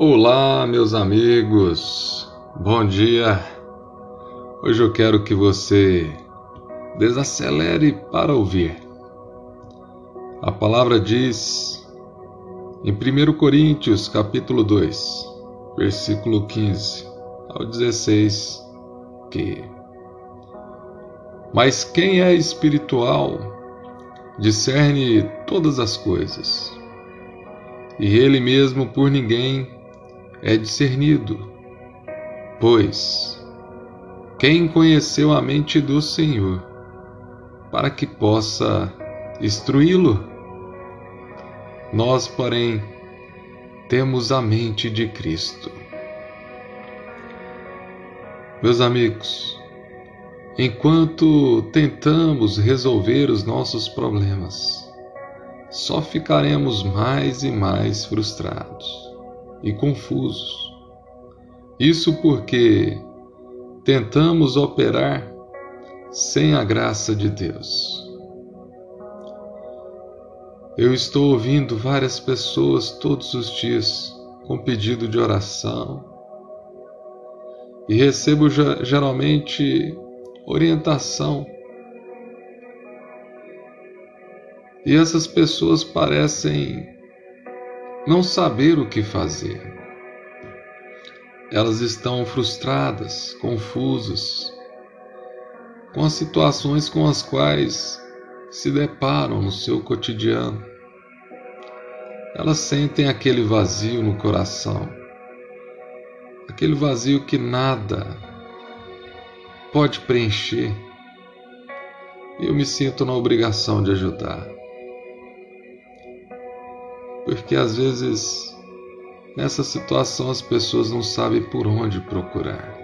Olá, meus amigos, bom dia. Hoje eu quero que você desacelere para ouvir. A palavra diz em 1 Coríntios, capítulo 2, versículo 15 ao 16, que Mas quem é espiritual discerne todas as coisas, e ele mesmo por ninguém é discernido. Pois, quem conheceu a mente do Senhor para que possa instruí-lo? Nós, porém, temos a mente de Cristo. Meus amigos, enquanto tentamos resolver os nossos problemas, só ficaremos mais e mais frustrados e confusos. Isso porque tentamos operar sem a graça de Deus. Eu estou ouvindo várias pessoas todos os dias com pedido de oração e recebo geralmente orientação. E essas pessoas parecem não saber o que fazer. Elas estão frustradas, confusas com as situações com as quais se deparam no seu cotidiano. Elas sentem aquele vazio no coração, aquele vazio que nada pode preencher. E eu me sinto na obrigação de ajudar porque às vezes nessa situação as pessoas não sabem por onde procurar.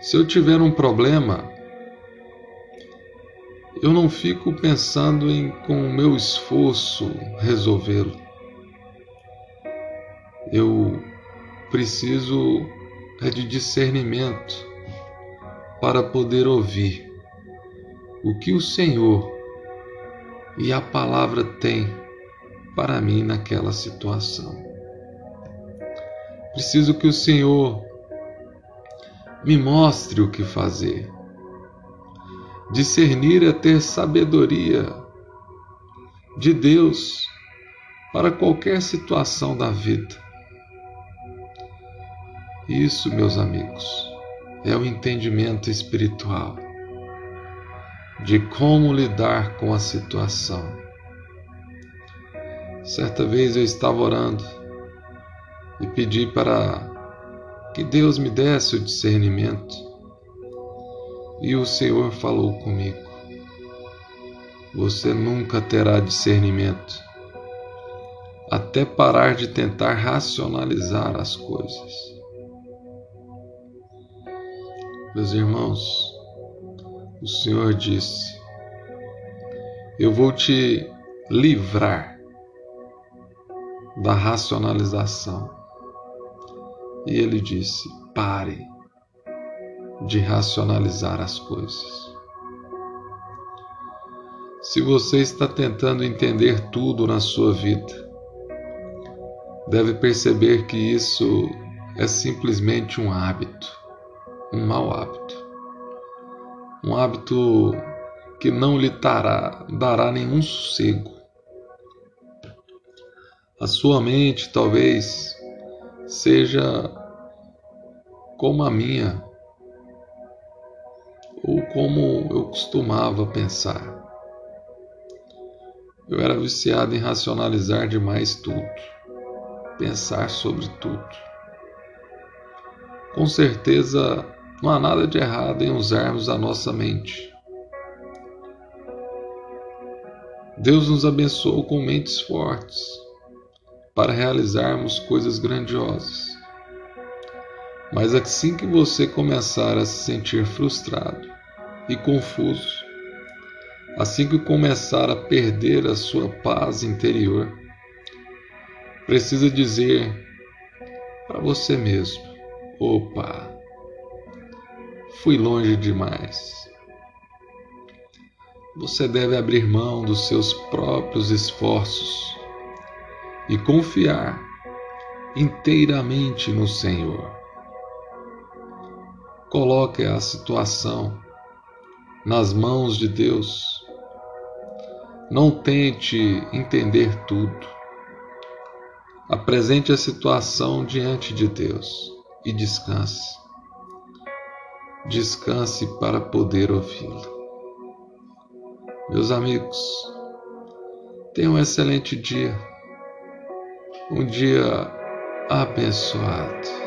Se eu tiver um problema, eu não fico pensando em com o meu esforço resolvê-lo. Eu preciso é de discernimento para poder ouvir o que o Senhor e a palavra tem para mim naquela situação. Preciso que o Senhor me mostre o que fazer. Discernir é ter sabedoria de Deus para qualquer situação da vida. Isso, meus amigos, é o entendimento espiritual de como lidar com a situação. Certa vez eu estava orando e pedi para que Deus me desse o discernimento. E o Senhor falou comigo: Você nunca terá discernimento até parar de tentar racionalizar as coisas. Meus irmãos, o Senhor disse: Eu vou te livrar da racionalização. E ele disse: pare de racionalizar as coisas. Se você está tentando entender tudo na sua vida, deve perceber que isso é simplesmente um hábito, um mau hábito. Um hábito que não lhe dará, dará nenhum sossego sua mente talvez seja como a minha, ou como eu costumava pensar. Eu era viciado em racionalizar demais tudo, pensar sobre tudo. Com certeza, não há nada de errado em usarmos a nossa mente. Deus nos abençoou com mentes fortes para realizarmos coisas grandiosas. Mas assim que você começar a se sentir frustrado e confuso, assim que começar a perder a sua paz interior, precisa dizer para você mesmo: opa, fui longe demais. Você deve abrir mão dos seus próprios esforços e confiar inteiramente no Senhor. Coloque a situação nas mãos de Deus. Não tente entender tudo. Apresente a situação diante de Deus e descanse. Descanse para poder ouvi-lo. Meus amigos, tenham um excelente dia. Um dia abençoado.